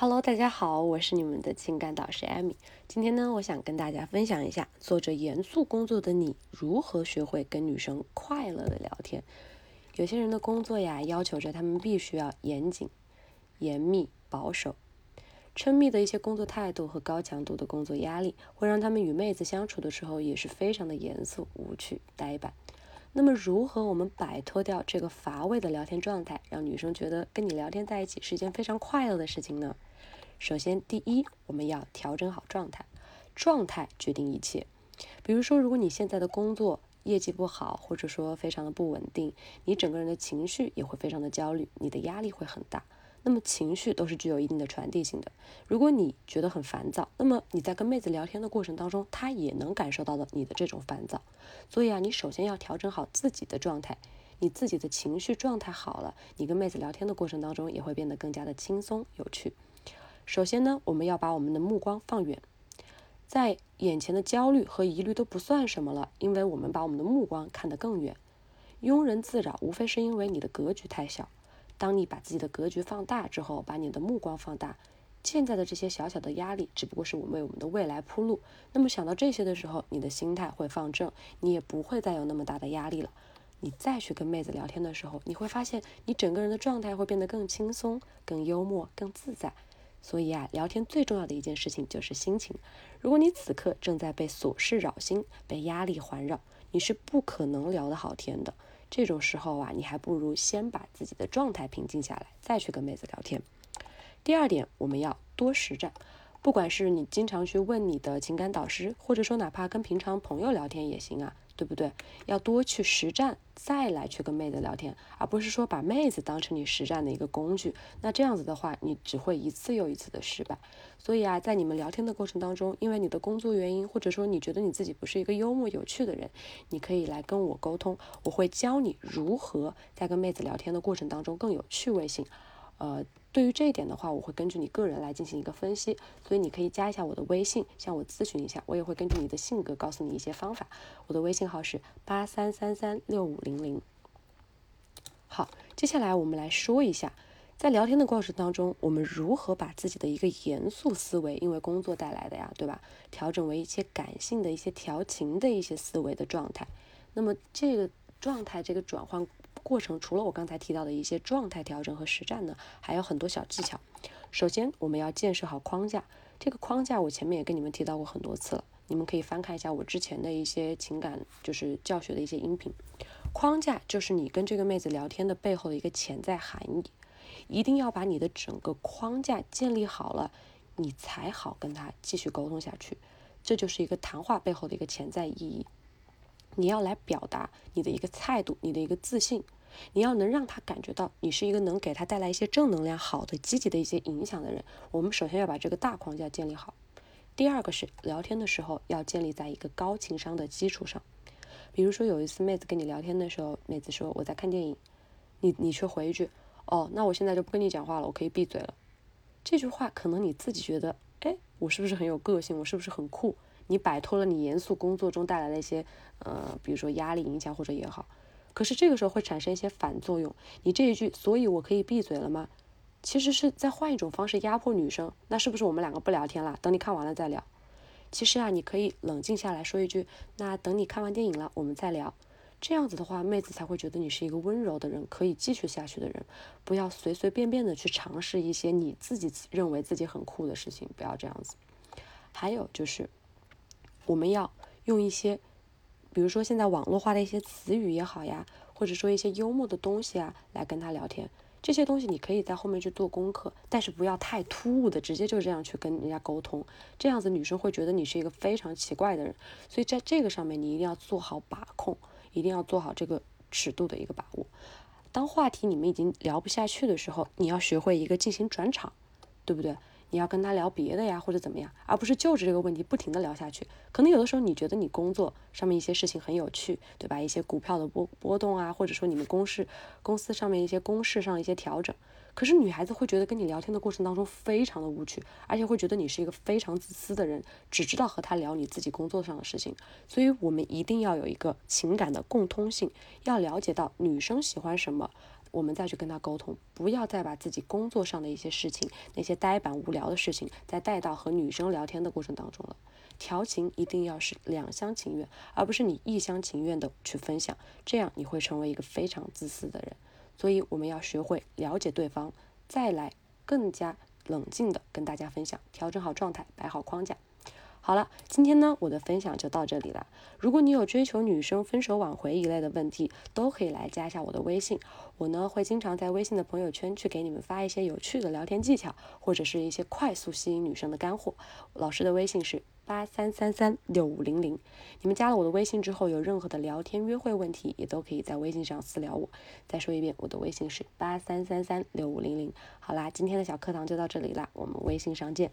Hello，大家好，我是你们的情感导师艾米。今天呢，我想跟大家分享一下，做着严肃工作的你如何学会跟女生快乐的聊天。有些人的工作呀，要求着他们必须要严谨、严密、保守、缜密的一些工作态度和高强度的工作压力，会让他们与妹子相处的时候也是非常的严肃、无趣、呆板。那么，如何我们摆脱掉这个乏味的聊天状态，让女生觉得跟你聊天在一起是一件非常快乐的事情呢？首先，第一，我们要调整好状态，状态决定一切。比如说，如果你现在的工作业绩不好，或者说非常的不稳定，你整个人的情绪也会非常的焦虑，你的压力会很大。那么情绪都是具有一定的传递性的。如果你觉得很烦躁，那么你在跟妹子聊天的过程当中，她也能感受到的你的这种烦躁。所以啊，你首先要调整好自己的状态，你自己的情绪状态好了，你跟妹子聊天的过程当中也会变得更加的轻松有趣。首先呢，我们要把我们的目光放远，在眼前的焦虑和疑虑都不算什么了，因为我们把我们的目光看得更远。庸人自扰，无非是因为你的格局太小。当你把自己的格局放大之后，把你的目光放大，现在的这些小小的压力只不过是我为我们的未来铺路。那么想到这些的时候，你的心态会放正，你也不会再有那么大的压力了。你再去跟妹子聊天的时候，你会发现你整个人的状态会变得更轻松、更幽默、更自在。所以啊，聊天最重要的一件事情就是心情。如果你此刻正在被琐事扰心、被压力环绕，你是不可能聊得好天的。这种时候啊，你还不如先把自己的状态平静下来，再去跟妹子聊天。第二点，我们要多实战。不管是你经常去问你的情感导师，或者说哪怕跟平常朋友聊天也行啊。对不对？要多去实战，再来去跟妹子聊天，而不是说把妹子当成你实战的一个工具。那这样子的话，你只会一次又一次的失败。所以啊，在你们聊天的过程当中，因为你的工作原因，或者说你觉得你自己不是一个幽默有趣的人，你可以来跟我沟通，我会教你如何在跟妹子聊天的过程当中更有趣味性。呃。对于这一点的话，我会根据你个人来进行一个分析，所以你可以加一下我的微信，向我咨询一下，我也会根据你的性格告诉你一些方法。我的微信号是八三三三六五零零。好，接下来我们来说一下，在聊天的过程当中，我们如何把自己的一个严肃思维，因为工作带来的呀，对吧？调整为一些感性的一些调情的一些思维的状态。那么这个状态，这个转换。过程除了我刚才提到的一些状态调整和实战呢，还有很多小技巧。首先，我们要建设好框架。这个框架我前面也跟你们提到过很多次了，你们可以翻看一下我之前的一些情感就是教学的一些音频。框架就是你跟这个妹子聊天的背后的一个潜在含义，一定要把你的整个框架建立好了，你才好跟她继续沟通下去。这就是一个谈话背后的一个潜在意义。你要来表达你的一个态度，你的一个自信，你要能让他感觉到你是一个能给他带来一些正能量、好的、积极的一些影响的人。我们首先要把这个大框架建立好。第二个是聊天的时候要建立在一个高情商的基础上。比如说有一次妹子跟你聊天的时候，妹子说我在看电影，你你却回一句哦，那我现在就不跟你讲话了，我可以闭嘴了。这句话可能你自己觉得，哎，我是不是很有个性？我是不是很酷？你摆脱了你严肃工作中带来的一些，呃，比如说压力影响或者也好，可是这个时候会产生一些反作用。你这一句，所以我可以闭嘴了吗？其实是在换一种方式压迫女生。那是不是我们两个不聊天了？等你看完了再聊。其实啊，你可以冷静下来说一句，那等你看完电影了，我们再聊。这样子的话，妹子才会觉得你是一个温柔的人，可以继续下去的人。不要随随便便的去尝试一些你自己认为自己很酷的事情，不要这样子。还有就是。我们要用一些，比如说现在网络化的一些词语也好呀，或者说一些幽默的东西啊，来跟他聊天。这些东西你可以在后面去做功课，但是不要太突兀的直接就这样去跟人家沟通，这样子女生会觉得你是一个非常奇怪的人。所以在这个上面你一定要做好把控，一定要做好这个尺度的一个把握。当话题你们已经聊不下去的时候，你要学会一个进行转场，对不对？你要跟他聊别的呀，或者怎么样，而不是就着这个问题不停的聊下去。可能有的时候你觉得你工作上面一些事情很有趣，对吧？一些股票的波波动啊，或者说你们公事公司上面一些公事上一些调整。可是女孩子会觉得跟你聊天的过程当中非常的无趣，而且会觉得你是一个非常自私的人，只知道和他聊你自己工作上的事情。所以我们一定要有一个情感的共通性，要了解到女生喜欢什么，我们再去跟他沟通，不要再把自己工作上的一些事情，那些呆板无聊的事情，再带到和女生聊天的过程当中了。调情一定要是两厢情愿，而不是你一厢情愿的去分享，这样你会成为一个非常自私的人。所以我们要学会了解对方，再来更加冷静的跟大家分享，调整好状态，摆好框架。好了，今天呢，我的分享就到这里了。如果你有追求女生、分手挽回一类的问题，都可以来加一下我的微信。我呢会经常在微信的朋友圈去给你们发一些有趣的聊天技巧，或者是一些快速吸引女生的干货。老师的微信是八三三三六五零零。你们加了我的微信之后，有任何的聊天约会问题，也都可以在微信上私聊我。再说一遍，我的微信是八三三三六五零零。好啦，今天的小课堂就到这里啦，我们微信上见。